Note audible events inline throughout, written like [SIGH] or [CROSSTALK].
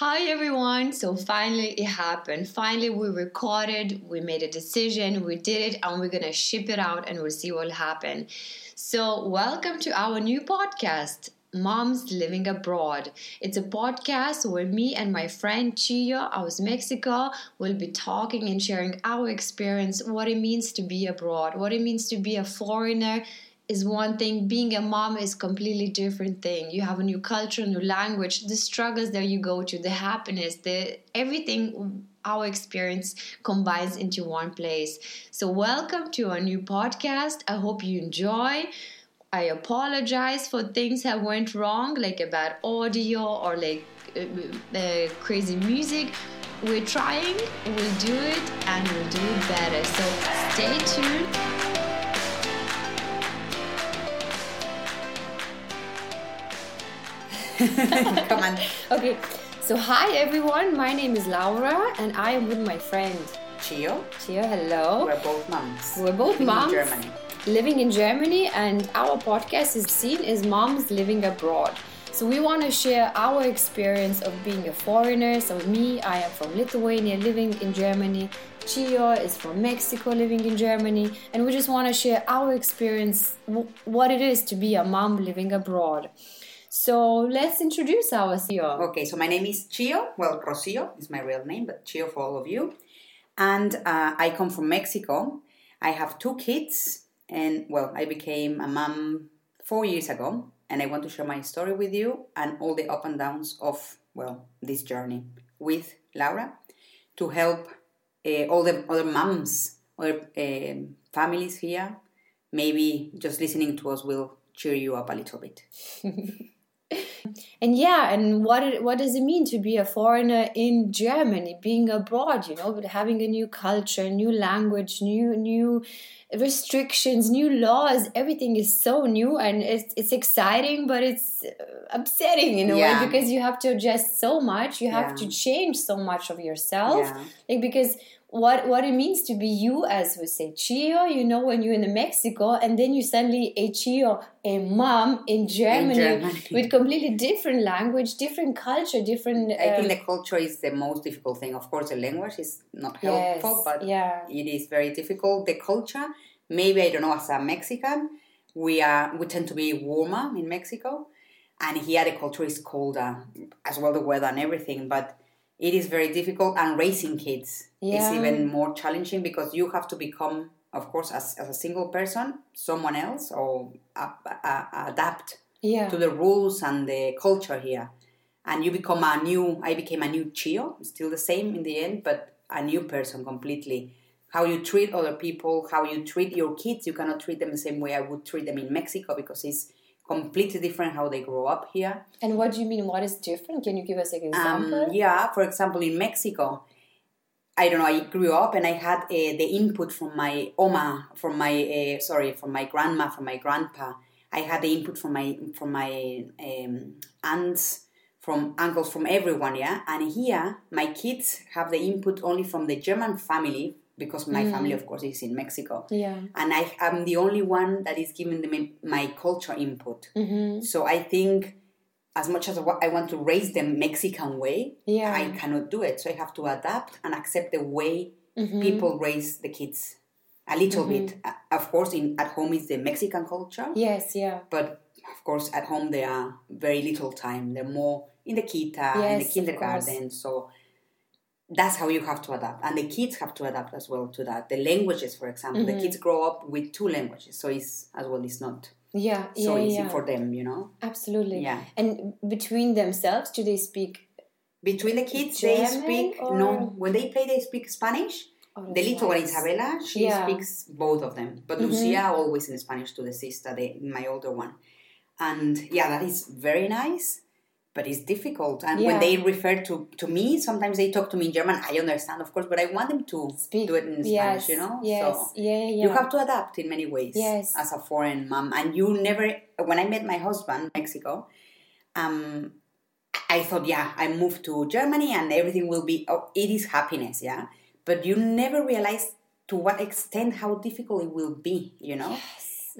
Hi everyone! So finally it happened. Finally we recorded, we made a decision, we did it, and we're gonna ship it out and we'll see what will happen. So, welcome to our new podcast, Moms Living Abroad. It's a podcast where me and my friend Chio out Mexico will be talking and sharing our experience, what it means to be abroad, what it means to be a foreigner is one thing being a mom is completely different thing. You have a new culture new language the struggles that you go to the happiness the everything our experience combines into one place. So welcome to our new podcast. I hope you enjoy. I apologize for things that went wrong like a bad audio or like uh, uh, crazy music. We're trying. We'll do it and we'll do it better. So stay tuned [LAUGHS] Come on. Okay, so hi everyone. My name is Laura, and I am with my friend Chio. Chio, hello. We're both moms. We're both living moms in Germany. living in Germany, and our podcast is seen as moms living abroad. So we want to share our experience of being a foreigner. So me, I am from Lithuania, living in Germany. Chio is from Mexico, living in Germany, and we just want to share our experience, w- what it is to be a mom living abroad. So let's introduce our Chio. Okay, so my name is Chio. Well, Rocio is my real name, but Chio for all of you. And uh, I come from Mexico. I have two kids, and well, I became a mom four years ago, and I want to share my story with you and all the up and downs of well this journey with Laura to help uh, all the other moms, other uh, families here. Maybe just listening to us will cheer you up a little bit. [LAUGHS] and yeah and what it, what does it mean to be a foreigner in germany being abroad you know but having a new culture new language new new restrictions new laws everything is so new and it's it's exciting but it's uh, upsetting in a Yeah. way because you have to adjust so much you have Yeah. to change so much of yourself Yeah. like because what what it means to be you as we say chio you know when you're in mexico and then you suddenly a chio a mom in germany, Germany. with completely different language different culture different I think uh, the culture is the most difficult thing. Of course, the language is not yes, helpful, but yeah it is very difficult. The culture, maybe I don't know. As a Mexican, we are we tend to be warmer in Mexico, and here the culture is colder as well, the weather and everything. But it is very difficult, and raising kids Yeah. is even more challenging because you have to become, of course, as, as a single person, someone else, or uh, uh, adapt yeah to the rules and the culture here. And you become a new, I became a new Chio, still the same in the end, but a new person completely. How you treat other people, how you treat your kids, you cannot treat them the same way I would treat them in Mexico because it's completely different how they grow up here. and what do you mean what is different can you give us an Um, example yeah, for example, in Mexico, I don't know. I grew up and I had uh, the input from my oma, from my uh, sorry, from my grandma, from my grandpa. I had the input from my from my um, aunts, from uncles, from everyone. Yeah, and here my kids have the input only from the German family because my family, of course, is in Mexico, yeah and I am the only one that is giving them my culture input. mm-hmm. So I think as much as I want to raise them Mexican way, Yeah. I cannot do it. So I have to adapt and accept the way Mm-hmm. people raise the kids a little bit. Uh, Of course, in at home is the Mexican culture, yes yeah but of course at home they are very little time. They're more in the kita, in the kindergarten. So that's how you have to adapt, and the kids have to adapt as well to that. The languages, for example, Mm-hmm. the kids grow up with two languages, so it's as well. It's not yeah so yeah easy yeah for them, you know. absolutely Yeah. and between themselves do they speak Between the kids, they speak or- no. When they play, they speak Spanish. Oh, The little one. Isabella, she Yeah. speaks both of them. But Mhm. Lucia always in Spanish to the sister, the, my older one. And yeah, that is very nice, but it's difficult. And Yeah. when they refer to, to me, sometimes they talk to me in German. I understand, of course, but I want them to speak do it in yes Spanish, you know? yes So yeah yeah you have to adapt in many ways Yes. as a foreign mom. And you never, when I met my husband in Mexico, um, I thought, yeah, I moved to Germany and everything will be, oh, it is happiness, yeah. But you never realize to what extent how difficult it will be, you know.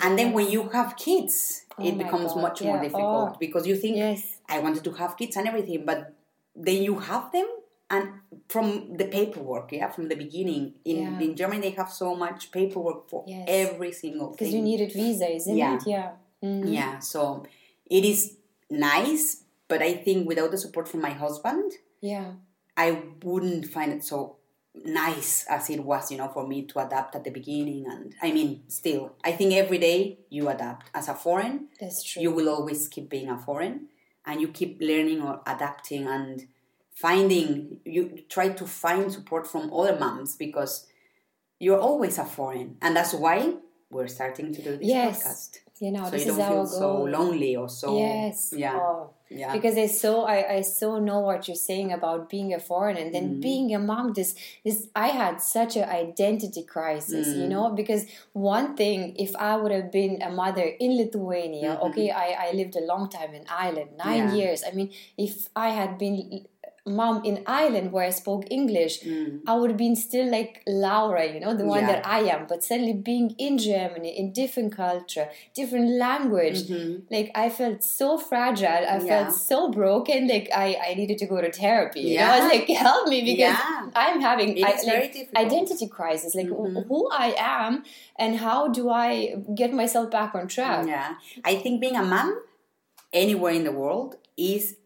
and then when you have kids, Oh it becomes God, much more difficult Oh. because you think yes I wanted to have kids and everything, but then you have them and from the paperwork yeah from the beginning in, Yeah. in germany they have so much paperwork for Yes. every single thing Because you needed visa, isn't Yeah. it? Yeah. Mhm. yeah so it is nice but i think without the support from my husband Yeah. i wouldn't find it so nice as it was you know for me to adapt at the beginning and i mean still i think every day you adapt as a foreign That's true. you will always keep being a foreign and you keep learning or adapting and finding you try to find support from other moms because you're always a foreign and that's why we're starting to do this Yes. podcast you know, so this you is don't our feel goal. so lonely or so yes. yeah Oh. yeah Because I so I, I so know what you're saying about being a foreigner and then Mhm. being a mom. This this I had such an identity crisis, you Mm. know, because one thing if I would have been a mother in Lithuania, Mhm. okay, I, I lived a long time in Ireland, nine Yeah. years. I mean, if I had been mom in Ireland where I spoke English, Mm. I would have been still like Laura, you know, the one Yeah. that I am. But suddenly being in Germany, in different culture, different language, Mhm. like I felt so fragile. I Yeah. felt so broken. Like I, I needed to go to therapy. You know, I was Yeah. [LAUGHS] like, help me because yeah I'm having I, like, identity crisis. Like Mhm. who I am and how do I get myself back on track? Yeah, I think being a mom anywhere in the world is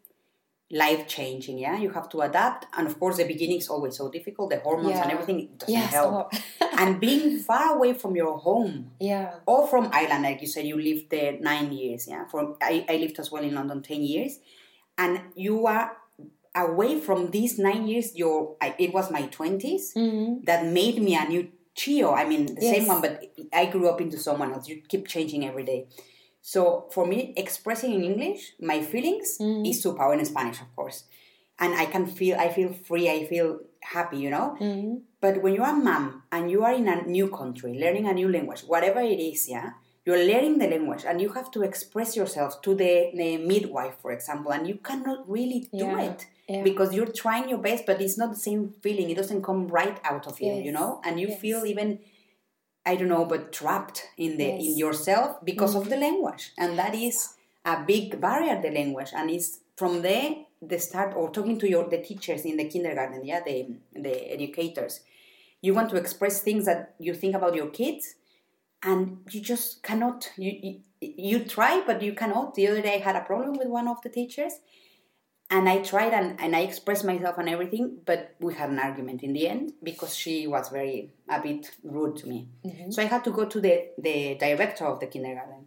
life changing. Yeah, you have to adapt, and of course, the beginning is always so difficult. The hormones and everything doesn't Yes. help. [LAUGHS] and being far away from your home yeah. or from Ireland, like you said, you lived there nine years. Yeah, from I, I lived as well in London ten years, and you are away from these nine years. Your I, it was my 20s hmm that made me a new Chio. I mean, the Yes. same one, but I grew up into someone else. You keep changing every day. So for me, expressing in English my feelings Mhm. is super power in Spanish, of course. And I can feel, I feel free, I feel happy, you know. hmm But when you're a mom and you are in a new country, learning a new language, whatever it is, yeah, you're learning the language and you have to express yourself to the, the midwife, for example, and you cannot really do Yeah. it Yeah. because you're trying your best, but it's not the same feeling. It doesn't come right out of you, you know, and you Yes. feel even, I don't know, but trapped in the in yourself because of Mhm. the language, and that is a big barrier. The language, and it's from there the start or talking to your the teachers in the kindergarten, yeah, the the educators. You want to express things that you think about your kids, and you just cannot. You you, you try, but you cannot. The other day, I had a problem with one of the teachers and I tried and, and I expressed myself and everything, but we had an argument in the end because she was very a bit rude to me. Mhm. So I had to go to the, the director of the kindergarten.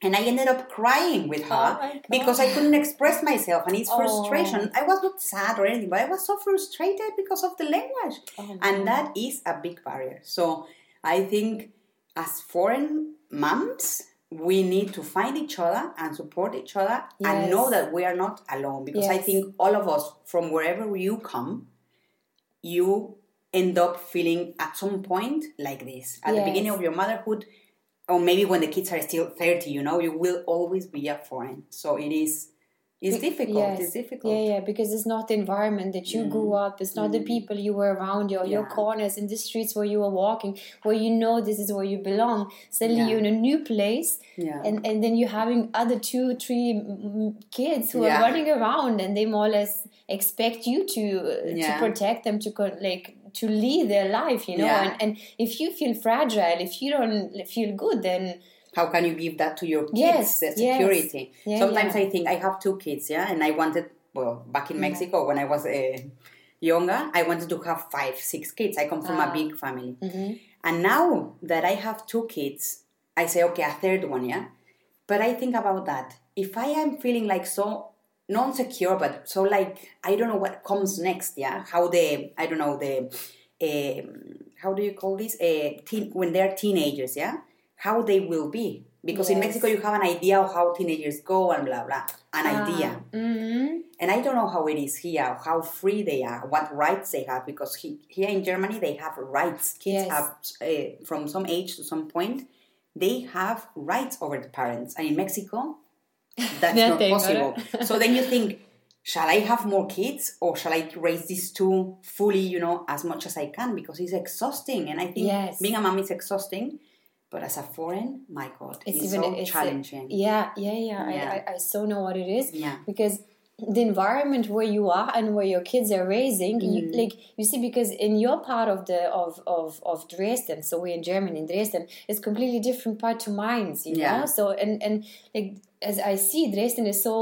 And I ended up crying with Oh her God. because I couldn't express myself and it's Oh. frustration. I was not sad or anything, but I was so frustrated because of the language. Oh And that is a big barrier. So I think as foreign moms, we need to find each other and support each other and know that we are not alone because I think all of us, from wherever you come, you end up feeling at some point like this. At the beginning of your motherhood, or maybe when the kids are still 30, you know, you will always be a foreign. So it is, it's difficult. yes. It's difficult. Yeah, yeah, because it's not the environment that you grew up. It's not the Mhm. people you were around, your your Yeah. corners in the streets where you were walking, where you know this is where you belong. Suddenly Yeah. you're in a new place, Yeah. and and then you're having other two, three mm, mm, kids who are running around, and they more or less expect you to uh, to protect them, to like to lead their life, you know. And and if you feel fragile, if you don't feel good, then how can you give that to your kids Yes, the yes. security? Yeah, sometimes yeah. i think i have two kids yeah and i wanted well back in mexico when i was uh, younger i wanted to have five six kids. I come from Ah. a big family. Mhm. and now that i have two kids i say okay a third one yeah? But i think about that. If i am feeling like so non secure but so like i don't know what comes next yeah? How the i don't know the um, how do you call this? Uh, teen, when they're teenagers yeah how they will be. Because in mexico you have an idea of how teenagers go and blah blah. An Ah, idea. mhm. and i don't know how it is here how free they are what rights they have because he, here in germany they have rights. Kids Yes. have uh, from some age to some point they have rights over the parents. And in mexico [LAUGHS] that's not possible. [LAUGHS] so then you think shall i have more kids or shall i raise these two fully you know as much as i can? Because it's exhausting. And i think Yes. being a mom is exhausting but as a foreign my god it's, It's even so it's challenging Yeah, yeah, yeah. Yeah. I, I I so know what it is yeah because the environment where you are and where your kids are raising you, Mm. like you see because in your part of the of of of dresden so we're in germany in dresden it's completely different part to mine's you Yeah. know so and and like as i see dresden is so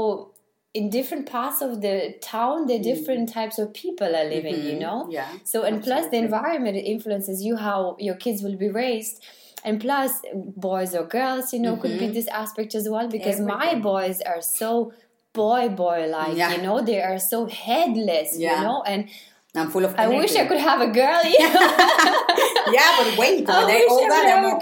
in different parts of the town the different types of people are living you Mhm. know Yeah. so and plus the environment influences you how your kids will be raised and plus boys or girls you know could be Mhm. this aspect as well because my boys are so boy boy like Yeah. you know they are so headless Yeah. you know and I'm full of i wish i could have a girl [LAUGHS] know? [LAUGHS] yeah, but wait, [LAUGHS] when they older, they're a more.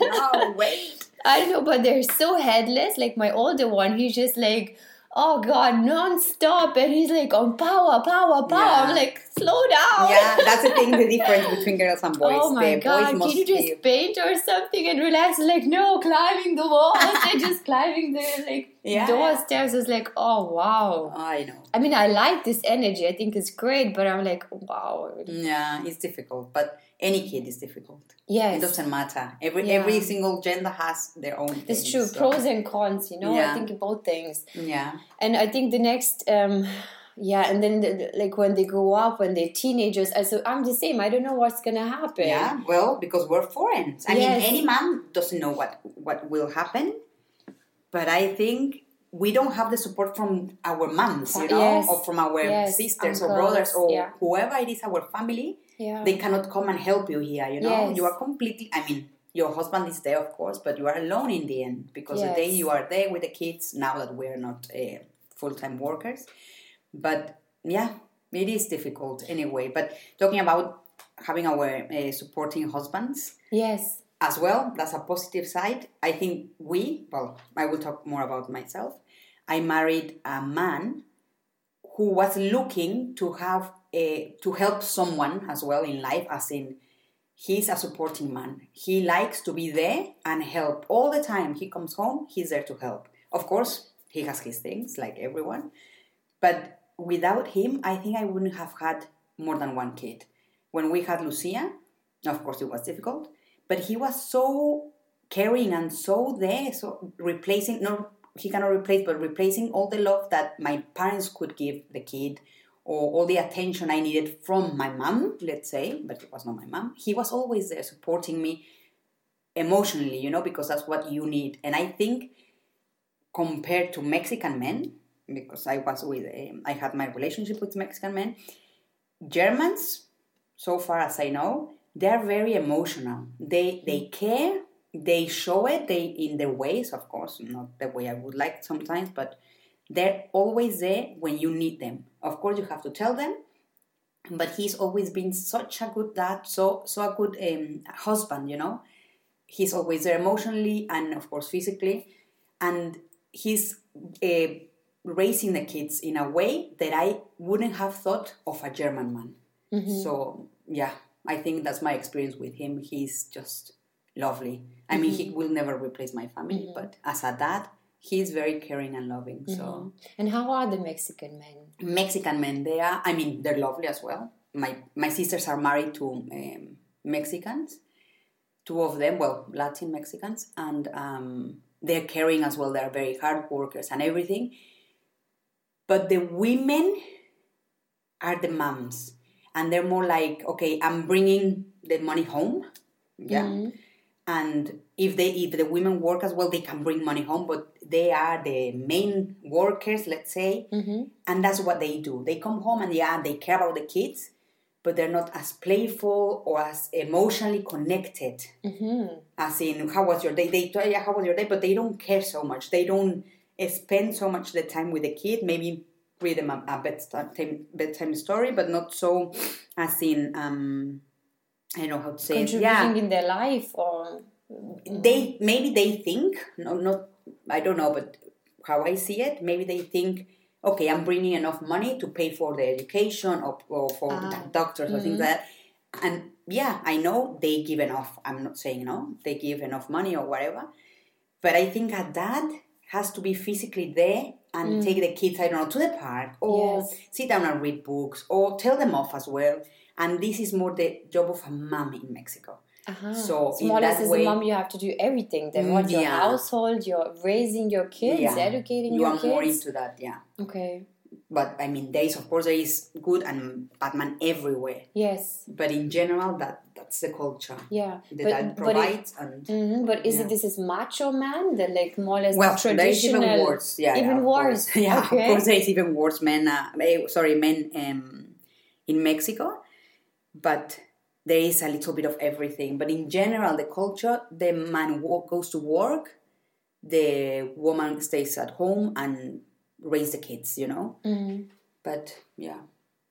No, wait. I don't know, but they're so headless. Like my older one, he's just like, oh god, non-stop, and he's like on power, power, power. Yeah. I'm like, slow down. Yeah, that's the thing, the difference between girls and boys. [LAUGHS] Oh my the god, boys can you just paint or something and relax? Like, no, climbing the walls [LAUGHS] and just climbing the like Yeah. doorstairs is like, oh wow. I know. I mean, I like this energy. I think it's great, but I'm like, wow. Yeah, it's difficult, but any kid is difficult. Yeah, It doesn't matter. Every Yeah. every single gender has their own. it's things, true. so- Pros and cons, you know. I think both things. Yeah, and i think the next um yeah and then the, like when they grow up when they're teenagers I, so i'm the same i don't know what's gonna happen yeah. Well, because we're foreign. I Yes. mean, any man doesn't know what what will happen, but I think we don't have the support from our moms, you know, Yes. or from our Yes, sisters or brothers or yeah. whoever it is, our family. Yeah They cannot come and help you here. You know, Yes. you are completely. I mean. Your husband is there, of course, but you are alone in the end because the day you are there with the kids. Now that we're not uh, full-time workers, but yeah, it is difficult anyway. But talking about having our uh, supporting husbands yes as well, that's a positive side. I think we, well, I will talk more about myself. I married a man who was looking to have to help someone as well in life, as in he's a supporting man. He likes to be there and help all the time. He comes home, he's there to help. Of course, he has his things like everyone, but without him, I think I wouldn't have had more than one kid. When we had Lucia, of course, it was difficult, but he was so caring and so there, so replacing, no, he cannot replace, but replacing all the love that my parents could give the kid or all the attention I needed from my mom, let's say, but it was not my mom. He was always there supporting me emotionally, you know, because that's what you need. And I think compared to Mexican men, because I was with, um, I had my relationship with Mexican men, Germans, so far as I know, they're very emotional. They they care. They show it. They in their ways, of course, not the way I would like sometimes, but they're always there when you need them. Of course, you have to tell them, but he's always been such a good dad, so so a good um, husband. You know, he's always there emotionally and of course physically, and he's uh, raising the kids in a way that I wouldn't have thought of a German man. So yeah, I think that's my experience with him. He's just lovely. I mean, he will never replace my family, but as a dad, he's very caring and loving. So and how are the mexican men Mexican men, they are. I mean, they're lovely as well. My my sisters are married to um, Mexicans, two of them, well, Latin Mexicans, and um, they're caring as well. They're very hard workers and everything. But the women are the moms, and they're more like, okay, I'm bringing the money home, yeah. And if they if the women work as well, they can bring money home, but they are the main workers, let's say, and that's what they do. They come home and yeah, they care about the kids, but they're not as playful or as emotionally connected. As in, how was your day? They tell you how was your day, but they don't care so much. They don't spend so much the time with the kid. Maybe read them a, a bedtime bedtime story, but not so as in um, I don't know how to say it. contributing in their life or mm. they maybe they think no not i don't know but how i see it maybe they think okay i'm bringing enough money to pay for the education or, or for ah. the doctors or things mm-hmm. like that. And yeah i know they give enough i'm not saying no they give enough money or whatever. But i think a dad has to be physically there and mm. take the kids i don't know to the park or Yes. sit down and read books or tell them off as well and this is more the job of a mom in mexico uh-huh. So, so in more or less as a mom you have to do everything then what your household you're raising your kids educating you your are more into that yeah okay but I mean, there is of course there is good and bad man everywhere. Yes. But in general, that that's the culture. Yeah. The but, dad but, it, and Mhm, but is Yeah. it this is macho man that like more or less well, there is traditional? even worse. Yeah, even [LAUGHS] yeah, worse. Yeah, Okay. of course, there is even worse men. Uh, eh, sorry, men um, in Mexico, but there is a little bit of everything. But in general, the culture, the man goes to work, the woman stays at home and raise the kids. You know, Mhm. but yeah,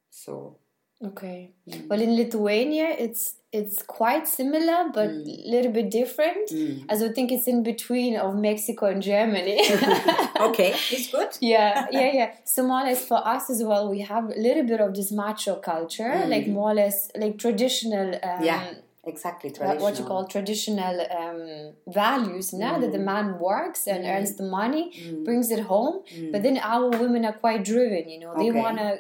so Okay. Mm. Well, in Lithuania, it's it's quite similar, but a Mm. little bit different. As I think it's in between of Mexico and Germany. [LAUGHS] okay, it's good. [LAUGHS] yeah, yeah, yeah. So more or less for us as well, we have a little bit of this macho culture, like more or less like traditional. Um, Mm. Yeah, exactly. what, what you call traditional um, values now that the Mm. man works and earns the money brings it home but then our women are quite driven you know they Okay. want to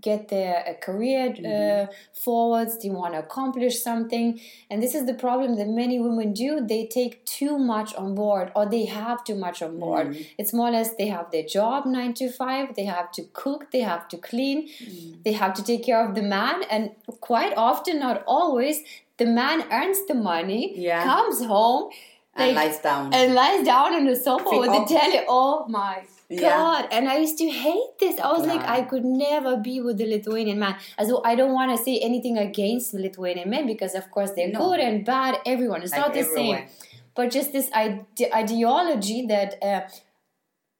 get their career uh, mm-hmm. forwards they want to accomplish something. And this is the problem that many women do. They take too much on board or they have too much on board. Mm-hmm. It's more or less they have their job 9 to 5 they have to cook they have to clean mm-hmm. they have to take care of the man. And quite often not always the man earns the money Yeah. comes home and like, lies down. and lies down on the sofa with the telly. Oh my Yeah. god! And I used to hate this. I was like, I could never be with the Lithuanian man. As though I don't want to say anything against Lithuanian men because, of course, they're No. good and bad. Everyone, it's Like not the everywhere. same. But just this ide- ideology that uh,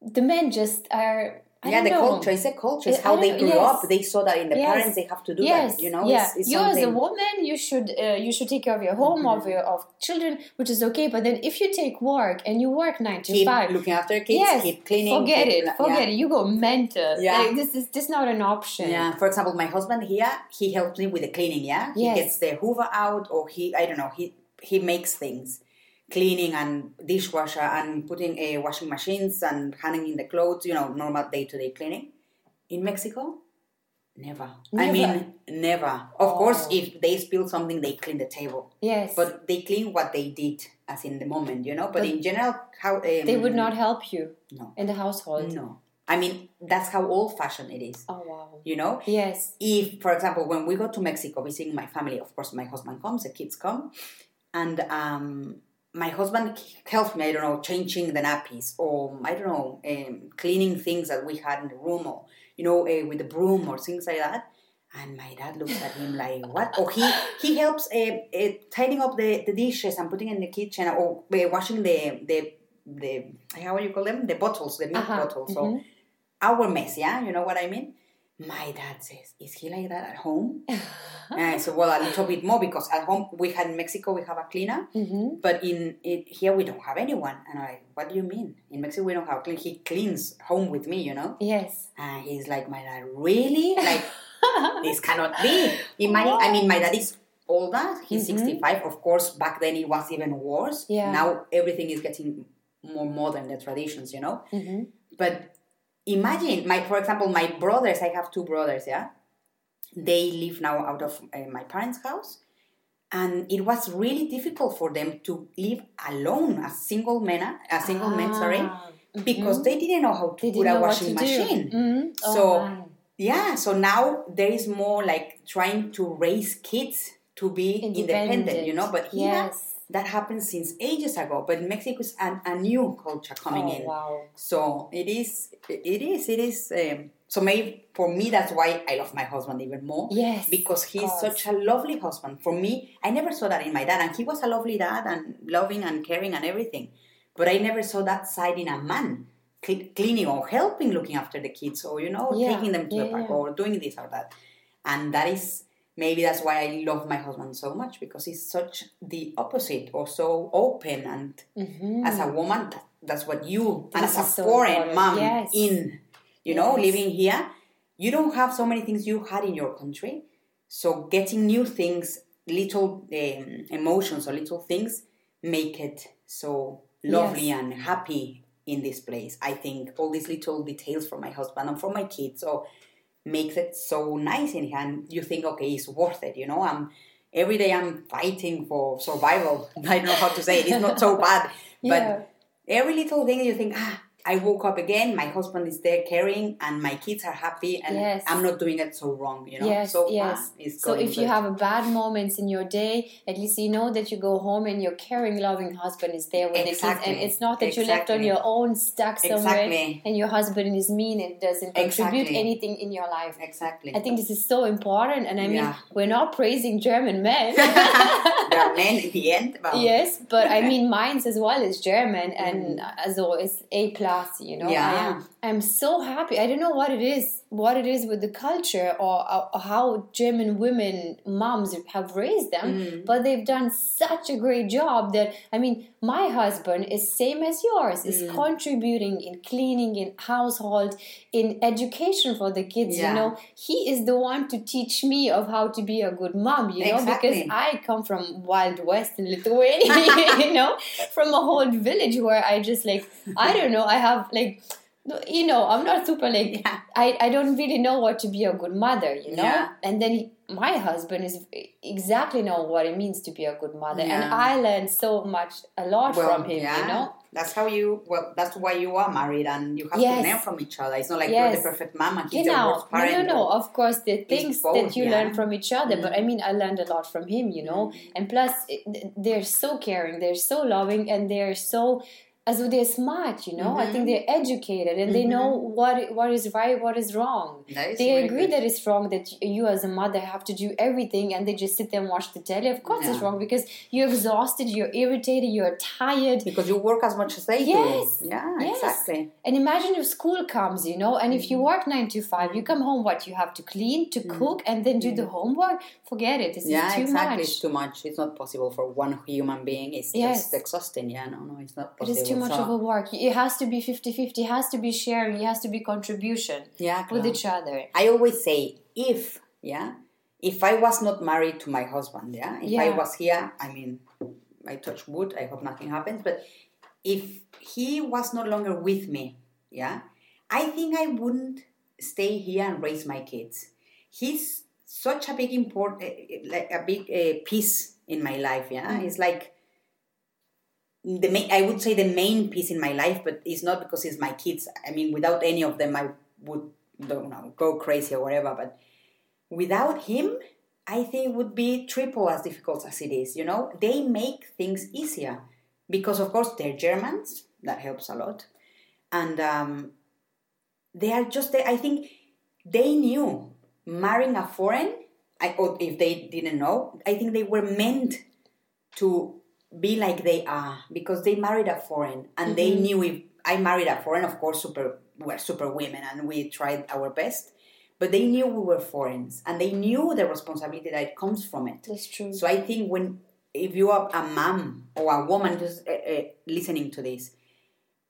the men just are. I yeah, the know. culture. It's a culture. It's how they grew yes. up. They saw that in the Yes. parents. They have to do yes, that. You know, yeah. it's, it's you as a woman, you should uh, you should take care of your home, of your of children, which is okay. But then if you take work and you work nine to keep five, looking after kids. yes, keep cleaning. forget keep, it, forget it. You go mental. Yeah. like, this is this not an option. Yeah. For example, my husband here, he helps me with the cleaning. Yeah, Yes. he gets the Hoover out, or he, I don't know, he he makes things, cleaning and dishwasher and putting uh, washing machines and hanging in the clothes. You know, normal day to day cleaning. In Mexico, never. I mean, never. Of course, Oh. if they spill something, they clean the table. Yes, but they clean what they did as in the moment you know but, in general how um, they would not help you no in the household. no i mean that's how old fashioned it is Oh wow. you know Yes. if for example when we go to mexico visiting my family of course my husband comes the kids come and um my husband helps me i don't know changing the nappies or i don't know um, cleaning things that we had in the room or you know uh, with the broom or things like that and my dad looks at him like, "What?" Or he he helps uh, uh, tidying up the, the dishes and putting in the kitchen, or uh, washing the the the how do you call them? The bottles, the milk Uh-huh, bottles. So our mess, yeah, you know what I mean. My dad says, "Is he like that at home?" [LAUGHS] and I said, "Well, a little bit more because at home we had in Mexico we have a cleaner, Mm-hmm. but in it, here we don't have anyone." And I'm like, "What do you mean? In Mexico we don't have clean. He cleans home with me, you know." Yes. And he's like, my dad, really? Like, [LAUGHS] this cannot be. Imagine, I mean, my dad is older. He's 65. Of course, back then it was even worse. Yeah. Now everything is getting more modern, the traditions, you know? Mm-hmm. But imagine, my, for example, my brothers, I have two brothers, yeah? They live now out of uh, my parents' house. And it was really difficult for them to live alone, as single men, a single men, sorry, Ah, because they didn't know how to They put a washing machine. Mhm. Oh, So- man. Yeah, so now there is more like trying to raise kids to be independent, you know. But here, yes. That happened since ages ago. But in Mexico is a, a new culture coming oh, in. wow. So it is, it is, it is. Um, so maybe for me, that's why I love my husband even more. Yes. Because he's such a lovely husband. For me, I never saw that in my dad, and he was a lovely dad and loving and caring and everything. But I never saw that side in a man, cle- cleaning or helping, looking after the kids, or you know, Yeah, taking them to the park yeah. or doing this or that. And that is maybe that's why I love my husband so much because he's such the opposite, or so open and Mhm. as a woman, that, that's what you, and as a so foreign important. mom Yes. in, you know, Yes. living here, you don't have so many things you had in your country. So getting new things, little um, emotions or little things, make it so lovely Yes. and happy in this place. I think all these little details from my husband and from my kids, so makes it so nice in here. And you think, okay, it's worth it. You know, I'm every day I'm fighting for survival. [LAUGHS] I don't know how to say it. It's not so bad, Yeah. but every little thing you think, ah, I woke up again. My husband is there caring, and my kids are happy, and Yes. I'm not doing it so wrong. You know. Yes, so ah, yes. far, it's So if you have a bad moments in your day, at least you know that you go home and your caring, loving husband is there with the kids, and it's not that you left on your own stuck somewhere, Exactly. and your husband is mean and doesn't contribute Exactly. anything in your life. exactly. I think this is so important, and I mean, Yeah. we're not praising German men. [LAUGHS] there are [LAUGHS] men in the end. But yes, but I [LAUGHS] mean, mine's as well is German, and mm. also it's A plus. You know. Yeah. I am. I'm so happy. I don't know what it is, what it is with the culture or, or how German women moms have raised them, Mm. but they've done such a great job that I mean, my husband is same as yours, is Mm. contributing in cleaning, in household, in education for the kids. Yeah. You know, he is the one to teach me of how to be a good mom. You know, Exactly. because I come from Wild West in Lithuania. [LAUGHS] you know, from a whole village where I just like I don't know. I have like you know i'm not super like [LAUGHS] Yeah. I, I don't really know what to be a good mother you know Yeah. and then he, my husband is exactly know what it means to be a good mother and i learned so much a lot well, from him yeah. you know That's how you. Well, that's why you are married, and you have Yes. to learn from each other. It's not like you're the perfect mom and you he's the know worst no parent. no no of course the things both, that you yeah. learn from each other but i Mm. mean i learned a lot from him you know and plus they're so caring they're so loving and they're so as they're smart you know i think Mhm. they're educated and they know what what is right what is wrong is they agree good. that it's wrong that you as a mother have to do everything and they just sit there and watch the telly of course it's wrong because you're exhausted you're irritated you're tired because you work as much as they Yes. do. Yeah, Yes. exactly. and imagine if school comes you know and if you Mm-hmm. work nine to five you come home what you have to clean to cook and then do the homework forget it this Mm-hmm. Yeah, is too exactly. much It's too much. It's not possible for one human being. It's Yes. just exhausting. Yeah, no, no, it's not possible. Too much of a work it has to be 50-50 it has to be sharing it has to be contribution yeah, with each other I always say if yeah, if I was not married to my husband, yeah, if I was here, I mean, I touch wood. I hope nothing happens. But if he was no longer with me, yeah, I think I wouldn't stay here and raise my kids. He's such a big import, eh, eh, like a big uh, piece in my life. Yeah, Mm. it's like the main, I would say the main piece in my life, but it's not because it's my kids. I mean, without any of them, I would don't know go crazy or whatever. But without him, I think it would be triple as difficult as it is. You know, they make things easier because, of course, they're Germans. That helps a lot, and um, they are just. They, I think they knew marrying a foreign. I, or if they didn't know, I think they were meant to be like they are because they married a foreign and they knew if I married a foreign, of course, super we're super women and we tried our best, but they knew we were foreigners and they knew the responsibility that comes from it. that's true So I think when if you are a mom or a woman just uh, uh, listening to this,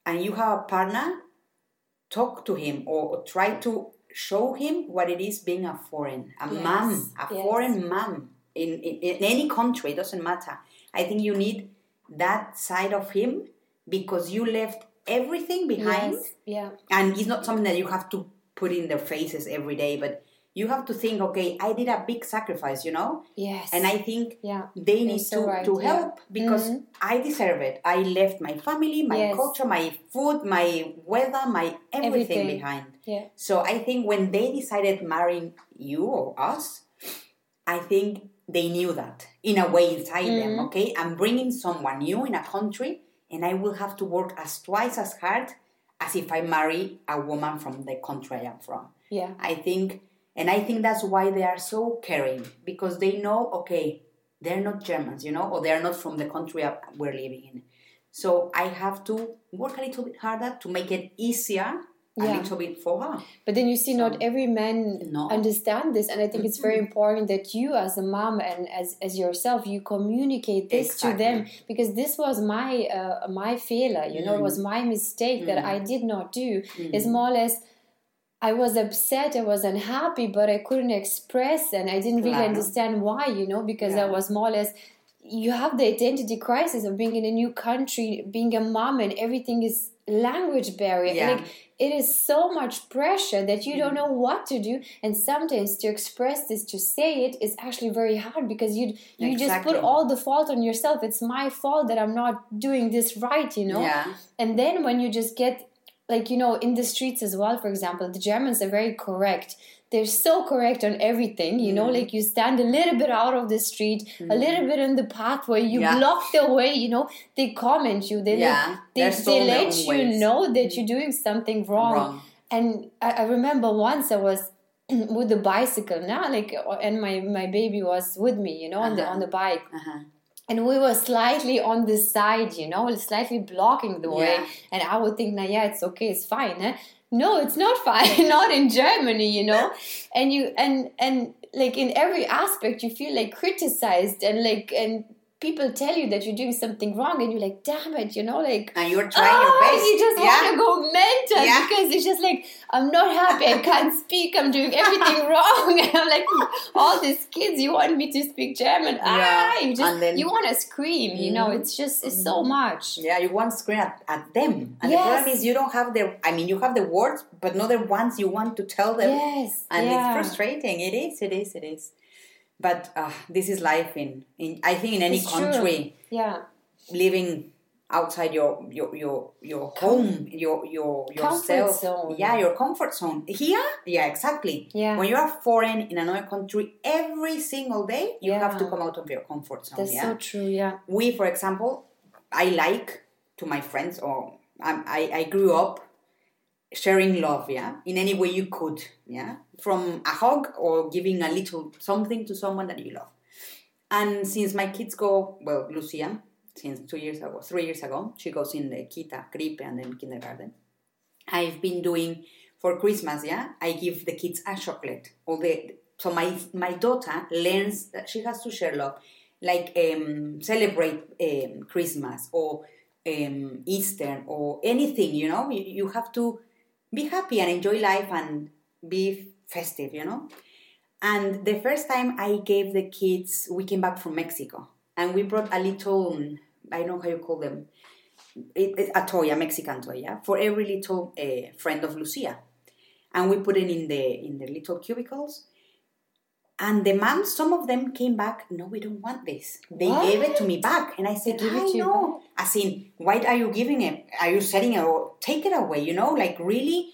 and you have a partner, talk to him or try to show him what it is being a foreign, a Yes, mom, a yes. foreign mom in, in in any country. It doesn't matter. I think you need that side of him because you left everything behind yes yeah and it's not something that you have to put in their faces every day but you have to think okay i did a big sacrifice you know yes and i think yeah they You're need so to, right, to yeah. help because Mhm. i deserve it i left my family my Yes. culture my food my weather my everything, Everything. behind yeah so i think when they decided marrying you or us i think they knew that in a way inside them Mhm. okay i'm bringing someone new in a country and i will have to work as twice as hard as if i marry a woman from the country i am from yeah I think, and I think that's why they are so caring because they know, okay, they're not Germans, you know, or they're not from the country we're living in. So I have to work a little bit harder to make it easier a Yeah. little bit for her. But then you see, not every man No. understand this, and I think it's very important that you, as a mom and as as yourself, you communicate this to them because this was my uh, my failure. You know, it was mm. my mistake that I mm. did not do. Mm. It's more or less. I was upset, I was unhappy, but I couldn't express and I didn't really Claro. understand why, you know, because I was more or less you have the identity crisis of being in a new country, being a mom, and everything is language barrier. Yeah. Like it is so much pressure that you don't mm-hmm. know what to do, and sometimes to express this, to say it, is actually very hard because you you just put all the fault on yourself. It's my fault that I'm not doing this right, you know. Yeah. And then when you just get like you know in the streets as well for example the germans are very correct they're so correct on everything you know Mhm. like you stand a little bit out of the street a Mhm. little bit in the pathway you Yeah. block the way you know they comment you they Yeah, they, they're they let you ways. know that you're doing something wrong, Wrong. and I, I remember once i was [CLEARS THROAT] with the bicycle now like and my my baby was with me you know on the Uh-huh. on the bike Uh-huh. and we were slightly on the side, you know, slightly blocking the way. Yeah. And I would think, nah, yeah, it's okay, it's fine. Eh? No, it's not fine, [LAUGHS] not in Germany, you know. And you and and like in every aspect, you feel like criticized and like and people tell you that you're doing something wrong, and you're like, damn it, you know, like. And you're trying oh, your best. you just yeah. want to go mental Yeah. because it's just like I'm not happy. I can't [LAUGHS] speak. I'm doing everything [LAUGHS] wrong, [LAUGHS] and I'm like, all these kids. You want me to speak German? Yeah. Ah, you just And then- you want to scream. You know, Mhm. it's just it's so much. Yeah, you want to scream at, at them. And the problem is you don't have the, I mean, you have the words, but not the ones you want to tell them. Yes, And yeah. it's frustrating. It is, it is, it is. But uh, this is life in, in, I think in any It's true. country, Yeah, living outside your your your, your home, your your Comfort yourself. zone. Yeah, your comfort zone. Here, yeah, exactly. yeah. When you are foreign in another country, every single day you have to come out of your comfort zone. That's yeah so true. Yeah, we for example i like to my friends or I, I, I grew up sharing love yeah? In any way you could yeah? From a hug or giving a little something to someone that you love. And since my kids go well lucia since two years ago three years ago she goes in the kita Krippe and then kindergarten. I've been doing for christmas yeah i give the kids a chocolate. All the so my my daughter learns that she has to share love. Like um, celebrate um, Christmas or um, Easter or anything, you know, you, you have to be happy and enjoy life and be festive, you know. And the first time I gave the kids, we came back from Mexico and we brought a little, I don't know how you call them, a toy, a Mexican toy, yeah, for every little uh, friend of Lucia. And we put it in the in the little cubicles. And the moms, some of them came back, no, we don't want this. They What? gave it to me back. And I said, give it I to you know. As in, why are you giving it? Are you selling it or take it away? You know, like really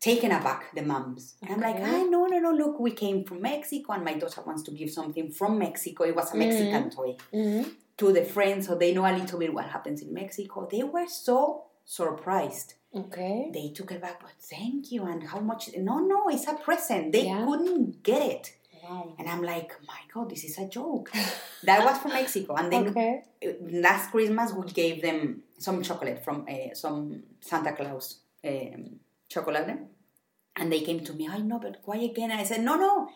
taken aback, the moms. And I'm like, ah, no, no, no, look, we came from Mexico and my daughter wants to give something from Mexico. It was a Mexican toy hmm to the friends so they know a little bit what happens in Mexico. They were so surprised. okay. They took it back, but thank you. And how much? No, no, it's a present. They Yeah. couldn't get it. Wow. And I'm like, my God, this is a joke. [LAUGHS] that was from Mexico. And then Okay. last Christmas, we gave them some chocolate from uh, some Santa Claus um, chocolate. And they came to me, I know, but why again? And I said, no, no,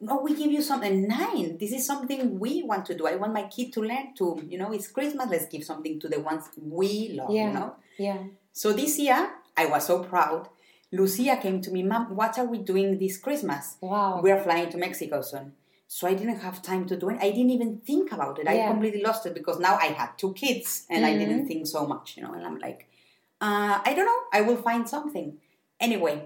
no, we give you something. Nine, this is something we want to do. I want my kid to learn to, you know, it's Christmas, let's give something to the ones we love, Yeah. you know? Yeah. So this year, I was so proud. Lucia came to me, Mom, what are we doing this Christmas? Wow. We are flying to Mexico soon. So I didn't have time to do it. I didn't even think about it. Yeah. I completely lost it because now I had two kids and I didn't think so much, you know. And I'm like, uh, I don't know. I will find something. Anyway,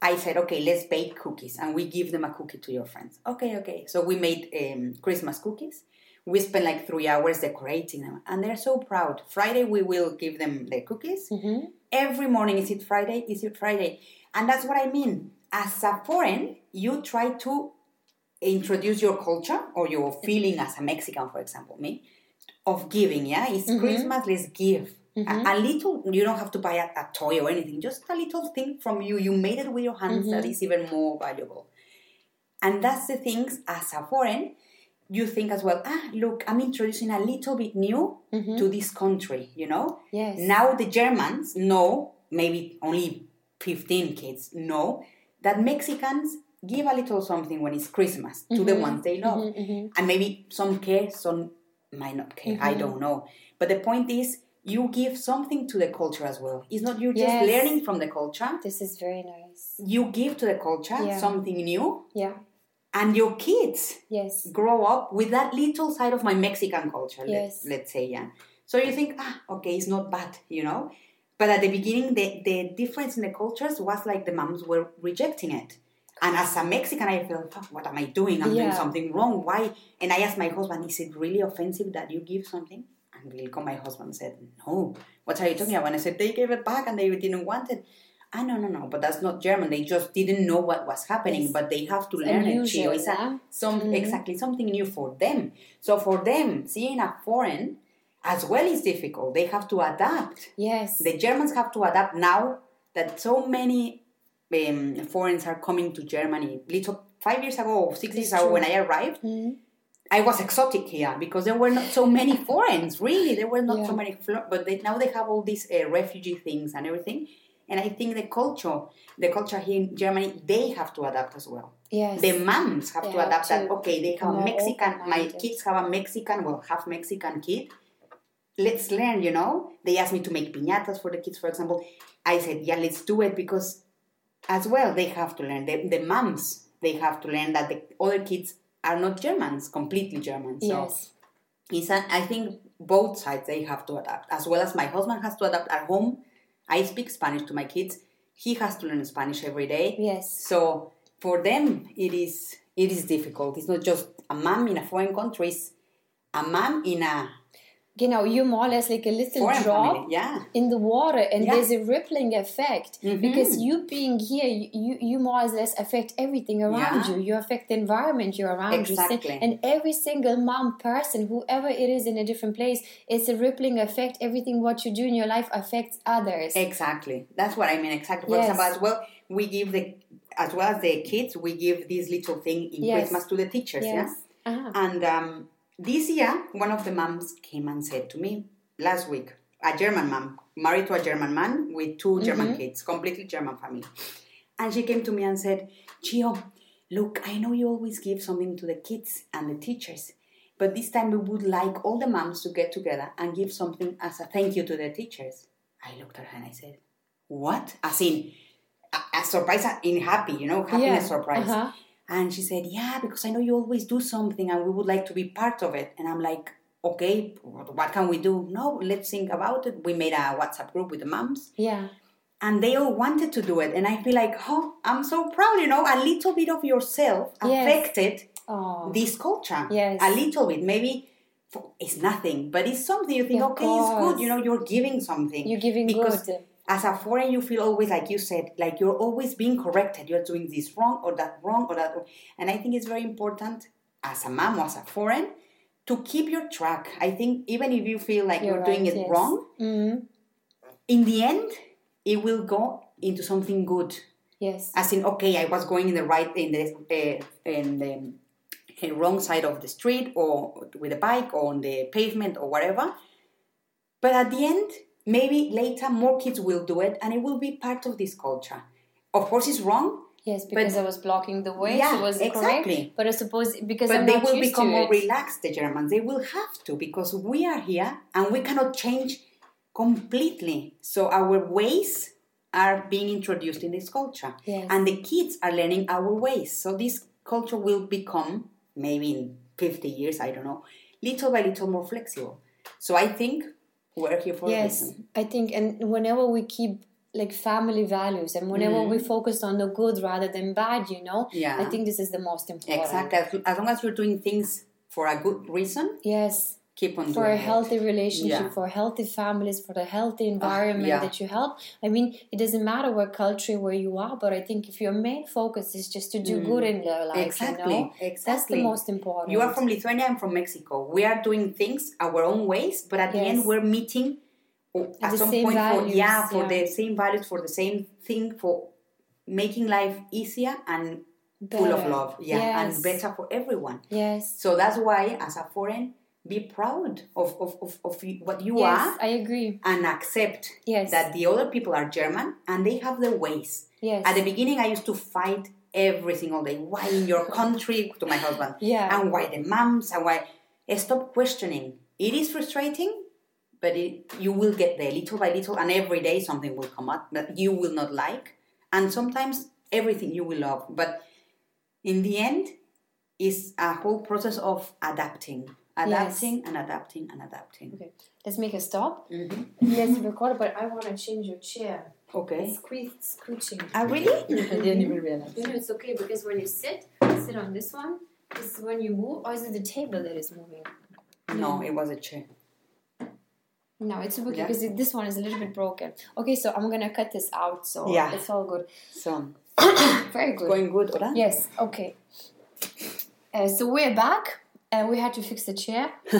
I said, okay, let's bake cookies and we give them a cookie to your friends. Okay, okay. So we made um, Christmas cookies. We spent like three hours decorating them and they're so proud. Friday, we will give them the cookies hmm every morning is it friday? Is it friday? And that's what i mean. As a foreign you try to introduce your culture or your feeling as a mexican for example me of giving yeah? It's Mhm. christmas let's give. Mhm. a, a little you don't have to buy a, a toy or anything just a little thing from you. You made it with your hands that Mhm. is even more valuable. And that's the things as a foreign you think as well ah look i'm introducing a little bit new hmm to this country you know Yes. now the Germans know, maybe only 15 kids know, that Mexicans give a little something when it's Christmas to the Mhm, ones they love. mhm, mhm. And maybe some care, some might not care. I Mhm. don't know. But the point is, you give something to the culture as well. It's not you just learning from the culture. This is very nice. You give to the culture Yeah. something new, Yeah. And your kids Yes. grow up with that little side of my Mexican culture, Yes. let, let's say, yeah. So you think, ah, okay, it's not bad, you know? But at the beginning, the, the difference in the cultures was like the moms were rejecting it. And as a Mexican, I felt, fuck, what am I doing? I'm doing something wrong. Why? And I asked my husband, is it really offensive that you give something? And Wilco, my husband, said, no. What are you talking about? And I said, they gave it back and they didn't want it. Ah no no no but that's not german they just didn't know what was happening Yes. but they have to It's learn it unusual, it's a, yeah? some Mhm. exactly something new for them so for them seeing a foreign as well is difficult they have to adapt Yes. the germans have to adapt now that so many um, foreigners are coming to germany little five years ago or six years ago when i arrived Mhm. I was exotic here because there were not so many foreigners. Really, there were not so many. But they, now they have all these uh, refugee things and everything. And I think the culture, the culture here in Germany, they have to adapt as well. Yes. The moms have They to have adapt that. Okay, they have Mexican. My kids have a Mexican, well, half Mexican kid. Let's learn. You know, they asked me to make piñatas for the kids, for example. I said, yeah, let's do it because, as well, they have to learn. The, the moms, they have to learn that the other kids are not Germans, completely German. So yes. it's a, I think both sides they have to adapt, as well as my husband has to adapt at home. I speak Spanish to my kids. He has to learn Spanish every day. Yes. So for them, it is it is difficult. It's not just a mom in a foreign country. It's a mom in a Genau, you're more or less like a little foreign drop family. Yeah. in the water and Yeah. there's a rippling effect Mhm. because you being here you, you more or less affect everything around Yeah. you you affect the environment you're around you Exactly. and every single mom person whoever it is in a different place it's a rippling effect everything what you do in your life affects others Exactly. That's what I mean. Exactly. For Yes. example, as well, we give the as well as the kids, we give this little thing in Yes. Christmas to the teachers. Yeah. yes Ah. And um, this year, one of the moms came and said to me last week, a German mom, married to a German man with 2 German Mm-hmm. kids, completely German family. And she came to me and said, Chio, look, I know you always give something to the kids and the teachers, but this time we would like all the moms to get together and give something as a thank you to the teachers. I looked at her and I said, What? As in, a, a surprise in happy, you know, happiness surprise. uh-huh. And she said, Yeah, because I know you always do something and we would like to be part of it. And I'm like, Okay, what can we do? No, let's think about it. We made a WhatsApp group with the moms yeah and they all wanted to do it. And I feel like, Oh, I'm so proud, you know, a little bit of yourself Yes. affected oh this culture. Yes. A little bit. Maybe it's nothing, but it's something you think, Yeah, okay, it's good. You know, you're giving something. you're giving because good as a foreign, you feel always like you said, like you're always being corrected. You're doing this wrong or that wrong or that. And I think it's very important as a mom or as a foreign to keep your track. I think even if you feel like you're, You're doing it yes. wrong, Mhm. in the end, it will go into something good. yes As in, okay, I was going in the right in the uh, in the uh, wrong side of the street or with a bike or on the pavement or whatever. But at the end, maybe later more kids will do it and it will be part of this culture. Of course, it's wrong, yes because i was blocking the way Yeah, so it was correct exactly. but i suppose because but i'm they will become more it. relaxed, the Germans. They will have to because we are here and we cannot change completely. So our ways are being introduced in this culture. Yes. And the kids are learning our ways. So this culture will become, maybe in 50 years, I don't know, little by little more flexible. So I think here for yes i think and whenever we keep like family values and whenever mm. we focus on the good rather than bad you know. Yeah. i think this is the most important Exactly. As, as long as you're doing things for a good reason, yes keep on for a it. healthy relationship Yeah. for healthy families for the healthy environment yeah. that you help i mean it doesn't matter what country where you are but i think if your main focus is just to do good in your life Mm. Exactly. you know that's the most important You are from Lithuania, I'm from Mexico. We are doing things our own ways, but at the end we're meeting oh, at the some point for yeah, for yeah. the same values, for the same thing, for making life easier and full of love. Yeah, Yes. and better for everyone. yes So that's why as a foreign, be proud of, of, of, of what you yes are i agree and accept Yes. that the other people are German and they have their ways. yes At the beginning, I used to fight every single day. Why in your country? To my husband. Yeah. And why the moms? And why? Stop questioning. It is frustrating, but it, you will get there little by little, and every day something will come up that you will not like, and sometimes everything you will love. But in the end, it's a whole process of adapting, adapting, and adapting, and adapting. okay let's make a stop Mhm. let's record but i want to change your chair Okay. it's squeeze scooching Ah, really? [LAUGHS] I didn't even realize. You know, it's okay because when you sit, sit on this one. This is when you move, or is it the table that is moving? No, it was a chair. No, it's okay Yeah. because this one is a little bit broken. Okay, so I'm gonna cut this out, so Yeah. it's all good. So [COUGHS] Very good. going good, ¿verdad? Yes. Okay. Uh, so we're back. Uh, we had to fix the chair. [LAUGHS] [LAUGHS]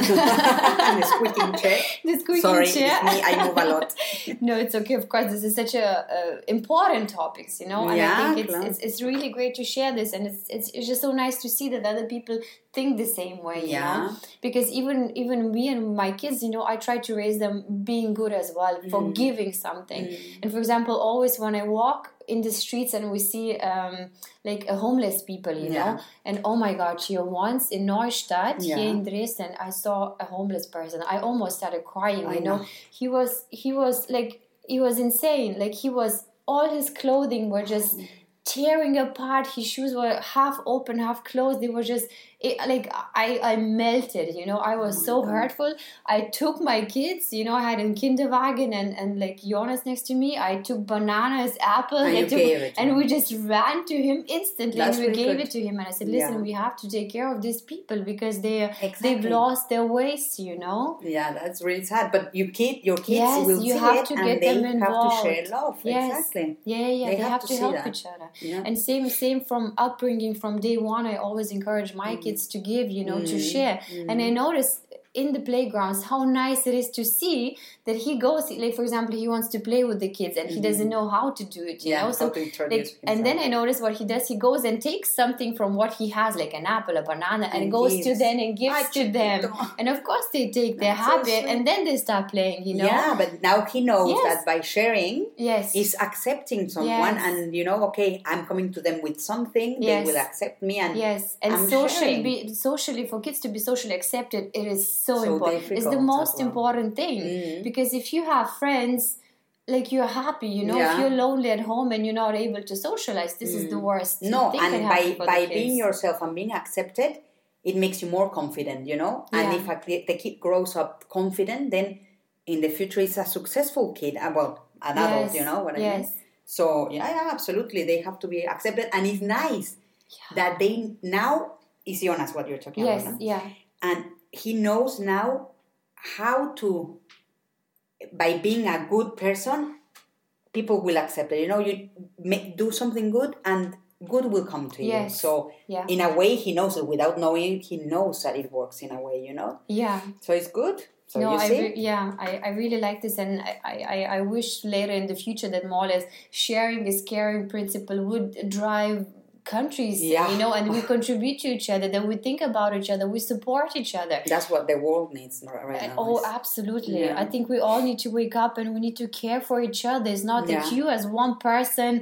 [LAUGHS] the squeaking chair. the squeaking Sorry, chair. it's me. I move a lot. [LAUGHS] no, it's okay. Of course, this is such a uh, important topics, you know, and I think it's, it's it's really great to share this, and it's, it's it's just so nice to see that other people think the same way, you Yeah. know. Because even even me and my kids, you know, I try to raise them being good as well, Mm. forgiving something. And for example, always when I walk in the streets and we see um, like a homeless people, you Yeah. know, and oh my God, here once in Neustadt, Yeah. here in Dresden, I saw a homeless person. I almost started crying, I you know. know. He was he was like he was insane. Like he was all his clothing were just mm. tearing apart. His shoes were half open, half closed. They were just it, like I I melted. You know, I was Oh so hurtful. I took my kids. You know, I had a kinderwagen and and like Jonas next to me. I took bananas, apples, And took- gave it to and we just ran to him instantly That's and we gave good. it to him. And I said, listen, Yeah. we have to take care of these people because they they've lost their ways. You know. Yeah, that's really sad. But you kid, your kids Yes, will you see have it to and get they them have to share love. Yes. Exactly. Yeah, yeah, They they, have have, to to, help that. each other. Yeah. And same, same from upbringing from day one. I always encourage my Mm. kids to give, you know, to mm, share. And I mm. noticed in the playgrounds how nice it is to see that he goes. Like for example, he wants to play with the kids and he doesn't know how to do it. You Mm-hmm. Yeah, know, so like, and then. I notice what he does. He goes and takes something from what he has, like an apple, a banana, and, And goes to them and gives to them. And of course they take. They're That's so and then they start playing. You know. Yeah, but now he knows Yes. that by sharing, Yes. is accepting someone Yes. and you know okay i'm coming to them with something Yes. they will accept me and Yes, and I'm socially, be, socially for kids to be socially accepted, it is so, So important. It's the most well. important thing Mhm. because if you have friends, like you're happy, you know. If you're lonely at home and you're not able to socialize, this is the worst. Mm. no thing and by by being yourself and being accepted it makes you more confident you know and if a, the kid grows up confident then in the future is a successful kid uh, well an adult you know what i mean yes. so yeah, yeah absolutely they have to be accepted and it's nice that they now is Jonas what you're talking Yes, about no? yeah, and he knows now how to by being a good person people will accept it. You know you make, do something good and good will come to you. Yes. so yeah, in a way he knows it. Without knowing it he knows that it works in a way you know? Yeah. so it's good. So no, you I re- yeah, I, I really like this, and I, I, I wish later in the future that more or less sharing this caring principle would drive countries, Yeah. you know, and we [LAUGHS] contribute to each other, that we think about each other, we support each other. that's what the world needs right now eh, Oh, absolutely. Yeah. I think we all need to wake up and we need to care for each other. It's not that Yeah. you, as one person,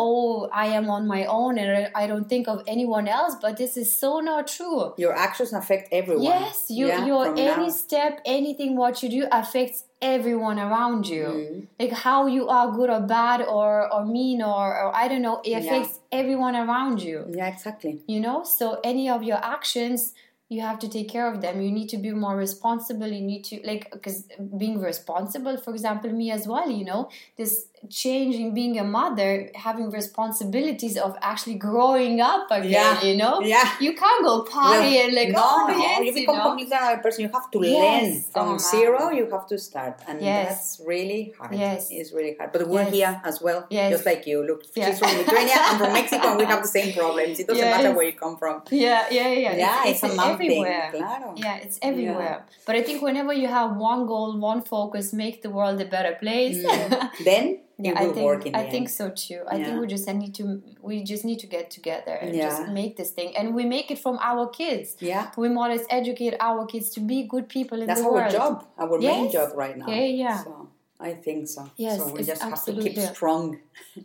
oh, I am on my own and I- don't think of anyone else, but this is so not true. your actions affect everyone Yes, you, your any now. step, anything what you do affects everyone around you. Mm. Like how you are good or bad or, or mean or, or I don't know, it affects everyone around you. Yeah exactly. You know? So any of your actions you have to take care of them. You need to be more responsible. You need to like because being responsible for example me as well you know this change in being a mother having responsibilities of actually growing up again Yeah. you know yeah you can't go party Well, and like no, oh no, yes you you become know completely another person. You have to Yes. learn oh, from Oh, zero. wow. You have to start, and Yes. that's really hard. Yes. it's really hard. But we're Yes. here as well, Yes. just like you. Look, Yeah. she's from Lithuania. I'm from Mexico, and we have the same problems. It doesn't matter where you come from. yeah yeah yeah Yeah, it's, a mom everywhere thing. Claro. Yeah, it's everywhere. But I think whenever you have one goal, one focus, make the world a better place. Mm. Then yeah, it I will think work in the I think so too. I think we just need to we just need to get together and just make this thing, and we make it from our kids. Yeah, We more or less educate our kids to be good people in that's the world. That's our job, our main job right now. Yeah, yeah. So I think so. Yes, so we just have to keep strong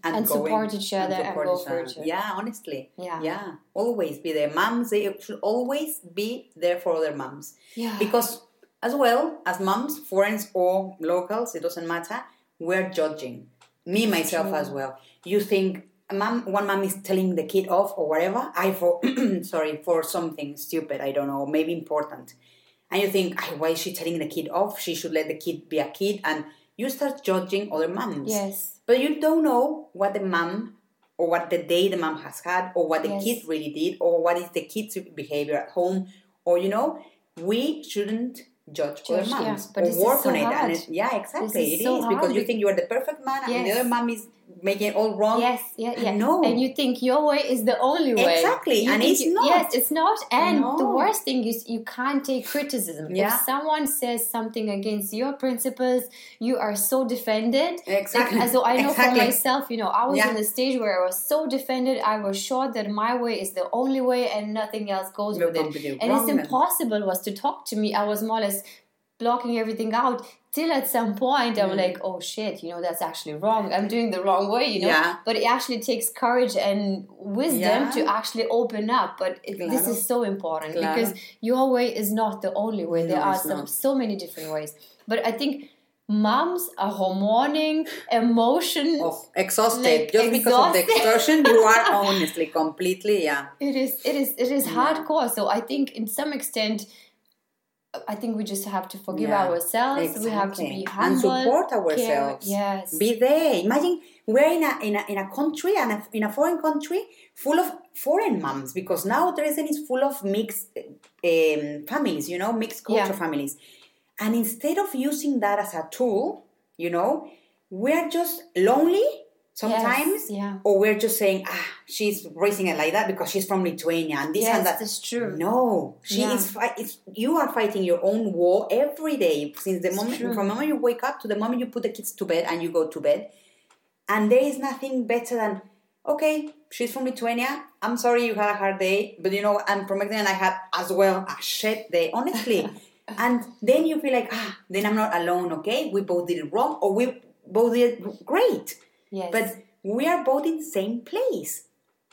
and, And going support each other and support go each for each other. Yeah, honestly. Yeah. Yeah, always be there. Moms, they should always be there for their moms. Yeah. Because, as well as moms, foreigners or locals, it doesn't matter, we're judging. Me, myself, True. as well. You think, a mom, one mom is telling the kid off or whatever, I for, [CLEARS THROAT] sorry, for something stupid, I don't know, maybe important. And you think, why is she telling the kid off? She should let the kid be a kid. And you start judging other moms. yes. But you don't know what the mom or what the day the mom has had or what the Yes. kid really did or what is the kid's behavior at home or you know we shouldn't judge, Judge, other yeah. moms But or is work so on it. And it, yeah, exactly. is It is so hard because you think you are the perfect man and the other mom is making it all wrong. Yes, yeah, yeah. No. And you think your way is the only way. Exactly, You and it's you- not. Yes, it's not. And the worst thing is you can't take criticism. Yeah. If someone says something against your principles, you are so defended. Exactly. Like, so I know Exactly. for myself, you know, I was Yeah. in a stage where I was so defended. I was sure that my way is the only way and nothing else goes You're with it. And it's impossible was to talk to me. I was more or less blocking everything out till at some point I'm Mm. like, oh shit, you know, that's actually wrong. I'm doing the wrong way, you know. Yeah. But it actually takes courage and wisdom Yeah. to actually open up. But it, this is so important Claro. because your way is not the only way. there are some not. so many different ways. But I think moms are hormoning, emotion. Oh, exhausted. Like, Just because of the exhausted. extortion, you are [LAUGHS] honestly completely, yeah. It is it is it is Yeah. hardcore. So I think in some extent I think we just have to forgive Yeah, ourselves. We have to be humble. and support care. ourselves. Yes. Be there. Imagine we're in a in a, in a country and a, in a foreign country full of foreign moms because now Dresden is full of mixed um, families. You know, mixed culture Yeah. families. And instead of using that as a tool, you know, we're just lonely sometimes, Yes, yeah. or we're just saying, ah, she's raising it like that because she's from Lithuania and this yes, and that. that's true. No, she Yeah. is. Fi- you are fighting your own war every day since the It's moment true. from the moment you wake up to the moment you put the kids to bed and you go to bed. And there is nothing better than okay, she's from Lithuania. I'm sorry you had a hard day, but you know I'm from and I had as well a shit day, honestly. [LAUGHS] and then you feel like ah, then I'm not alone. Okay, we both did it wrong, or we both did it great. Yes. But we are both in the same place,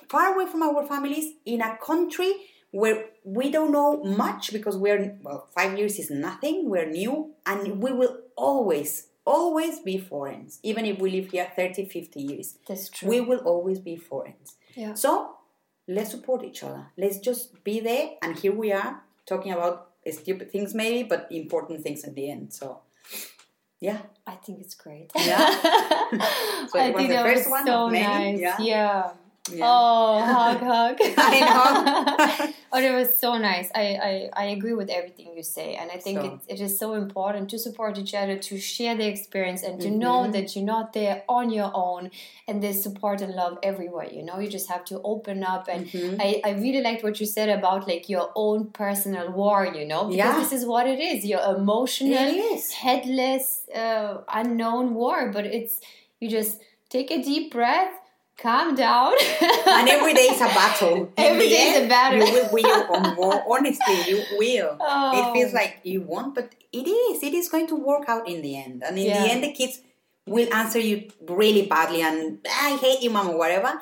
far away from our families, in a country where we don't know much because we're, well, five years is nothing, we're new, and we will always, always be foreigners, even if we live here 30, 50 years. that's true. We will always be foreigners. yeah. So let's support each other. Let's just be there, and here we are talking about stupid things, maybe, but important things at the end. So, yeah. I think it's great. Yeah. [LAUGHS] So I it was think the first was one so of many, nice. yeah? Yeah. Yeah. Oh, [LAUGHS] hug, hug. I know. [LAUGHS] oh, it was so nice. I, I, I agree with everything you say. And I think So- it, it is so important to support each other, to share the experience, and to know Mhm. that you're not there on your own. And there's support and love everywhere. You know, you just have to open up. And Mhm. I, I really liked what you said about like your own personal war, you know, because Yeah. this is what it is your emotional, headless, uh, unknown war. But it's, you just take a deep breath, calm down. and every day is a battle. [LAUGHS] Every day is a battle. You will win more. Honestly, you will. Oh. It feels like you won't, but it is. It is going to work out in the end. And in Yeah. the end, the kids will answer you really badly and I hate you, mom, or whatever.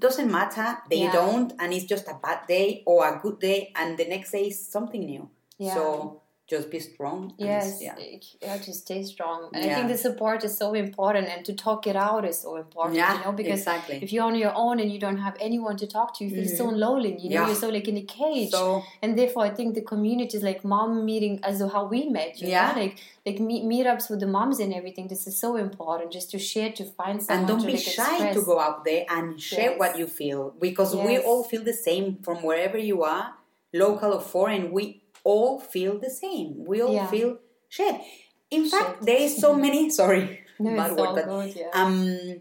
Doesn't matter. They Yeah. don't, and it's just a bad day or a good day, and the next day is something new. Yeah. So just be strong. Yes, yeah. have to stay strong, and I think the support is so important, and to talk it out is so important. Yeah, you know, because exactly. if you're on your own and you don't have anyone to talk to, you feel so mm-hmm. lonely. You know, Yeah. you're so like in a cage, So and therefore, I think the communities like mom meeting, as how we met, you Yeah. know, like like meet, meetups with the moms and everything. This is so important, just to share, to find someone and don't be like shy express. to go out there and share Yes. what you feel because we all feel the same from wherever you are local or foreign we all feel the same. We all Yeah. feel shit. In fact there is so many [LAUGHS] sorry No, bad word, but good, yeah. um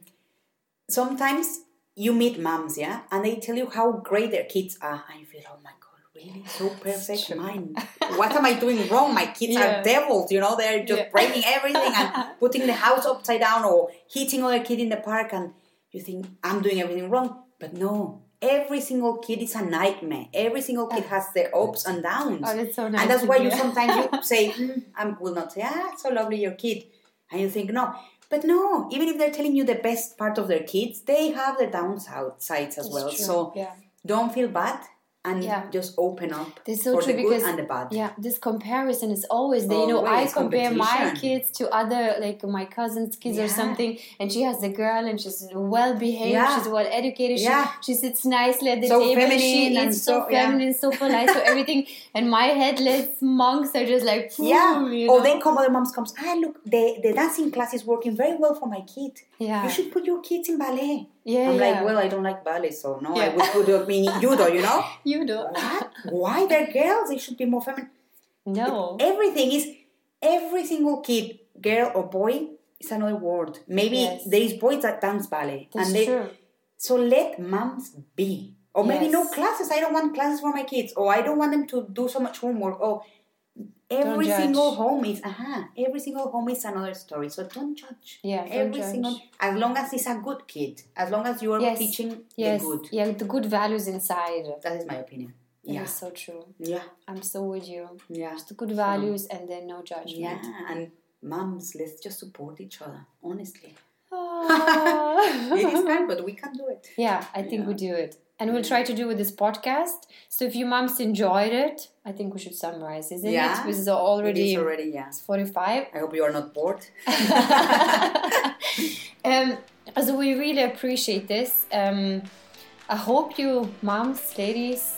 sometimes you meet moms yeah and they tell you how great their kids are and you feel oh my god really? So perfect mine. [LAUGHS] What am i doing wrong? My kids Yeah. are devils you know they're just breaking everything and [LAUGHS] putting the house upside down or hitting other kid in the park and you think i'm doing everything wrong but no every single kid is a nightmare. Every single kid has their ups and downs. Oh, that's so nice. and that's why you sometimes you [LAUGHS] say mm, I will not say ah so lovely your kid. And you think no. But no even if they're telling you the best part of their kids they have the downsides as It's well. true, so yeah. don't feel bad and Yeah. just open up That's so for true the good because and the bad yeah, this comparison is always there. You know, I compare my kids to other like my cousin's kids or something, and she has a girl and she's well behaved, Yeah. she's well educated, Yeah. she, she sits nicely at the So table, feminine she and eats so, so- yeah. feminine, so polite, so everything. [LAUGHS] And my headless monks are just like, yeah you or then come other moms comes ah look the, the dancing class is working very well for my kid yeah, you should put your kids in ballet yeah, i'm yeah. like well i don't like ballet so no i would put them in [LAUGHS] judo you know you do. what? Why they're girls? They should be more feminine. No. Everything is every single kid, girl or boy, is another word. Maybe Yes. there is boys that dance ballet, That's and they true. so let moms be. Or maybe no classes. I don't want classes for my kids. Or I don't want them to do so much homework. Or every judge. single home is uh Every single home is another story. So don't judge. Yeah, don't every judge. single as long as it's a good kid, as long as you are Yes. teaching Yes. the good. Yeah, the good values inside. That is my opinion. Yeah, Yeah. so true. Yeah. I'm so with you. Yeah. Just the good values and then no judgment. Yeah. And moms, let's just support each other. Honestly. Ah. [LAUGHS] it is hard, but we can do it. [LAUGHS] yeah, I think we do it. And we'll try to do with this podcast. So if you moms enjoyed it, I think we should summarize, isn't Yeah. it? This is already, is already, yeah. 45. I hope you are not bored. [LAUGHS] um, so we really appreciate this. Um, I hope you, moms, ladies,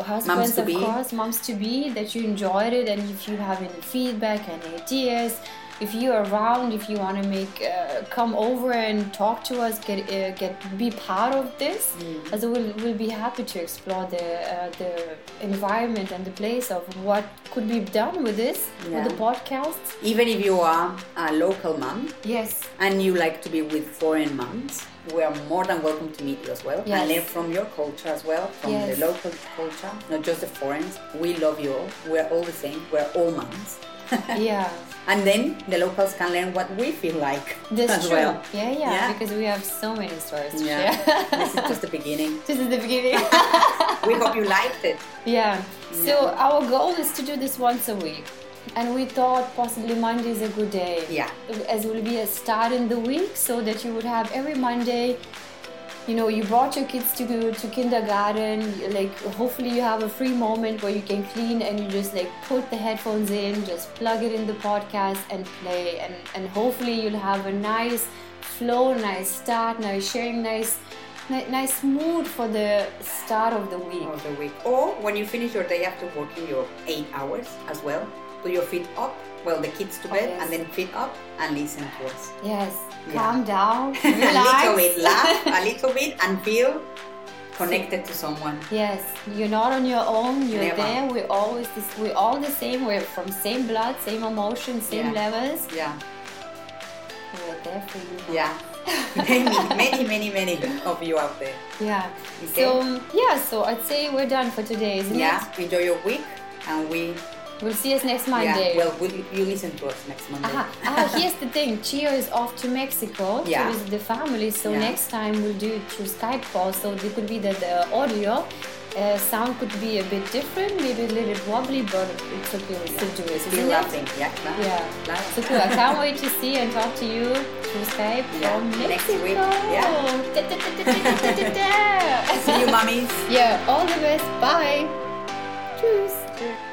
husbands, to of be. course, moms to be, that you enjoyed it, and if you have any feedback and ideas, if you're around, if you want to make, uh, come over and talk to us, get, uh, get, be part of this, Mm. as we'll, we'll be happy to explore the, uh, the environment and the place of what could be done with this, Yeah. with the podcast. Even if you are a local mom Yes. and you like to be with foreign moms, we are more than welcome to meet you as well Yes. and learn from your culture as well, from Yes. the local culture, not just the foreign. We love you all. We're all the same. We're all moms. [LAUGHS] Yeah. And then the locals can learn what we feel like That's as true. well. Yeah, yeah, Yeah. Because we have so many stories to Yeah. share. [LAUGHS] this is just the beginning. [LAUGHS] this is the beginning. [LAUGHS] We hope you liked it. yeah. So our goal is to do this once a week. And we thought possibly Monday is a good day. Yeah. As will be a start in the week so that you would have every Monday you know you brought your kids to to kindergarten like hopefully you have a free moment where you can clean and you just like put the headphones in just plug it in the podcast and play and and hopefully you'll have a nice flow nice start nice sharing nice nice mood for the start of the week of the week. Or when you finish your day after working your eight hours as well, put your feet up, well, the kids to Oh, bed, yes. and then feet up and listen to us. yes. Calm down [LAUGHS] a little bit, laugh a [LAUGHS] little bit, and feel connected to someone. Yes, you're not on your own. You're Never. there. We're always this. We're all the same. We're from same blood, same emotions, same Yeah. levels. Yeah, We're there for you. yeah. [LAUGHS] many, many, many, many of you out there. Yeah. Okay. So yeah. So I'd say we're done for today, isn't Yeah, it? enjoy your week, and we. We'll see us next Monday. Yeah, well, we, you listen to us next Monday. Aha. Ah, [LAUGHS] here's the thing. Chio is off to Mexico Yeah. to visit the family. So Yeah. next time we'll do it through Skype call. So it could be that the audio uh, sound could be a bit different, maybe a little bit wobbly, but it's okay. We'll still do it. Still isn't it? laughing. Yeah. Yeah. So cool. I can't [LAUGHS] wait to see and talk to you through Skype Yeah, from next Mexico. week. Yeah. [LAUGHS] See you, mummies. Yeah, all the best. Bye. Tschüss.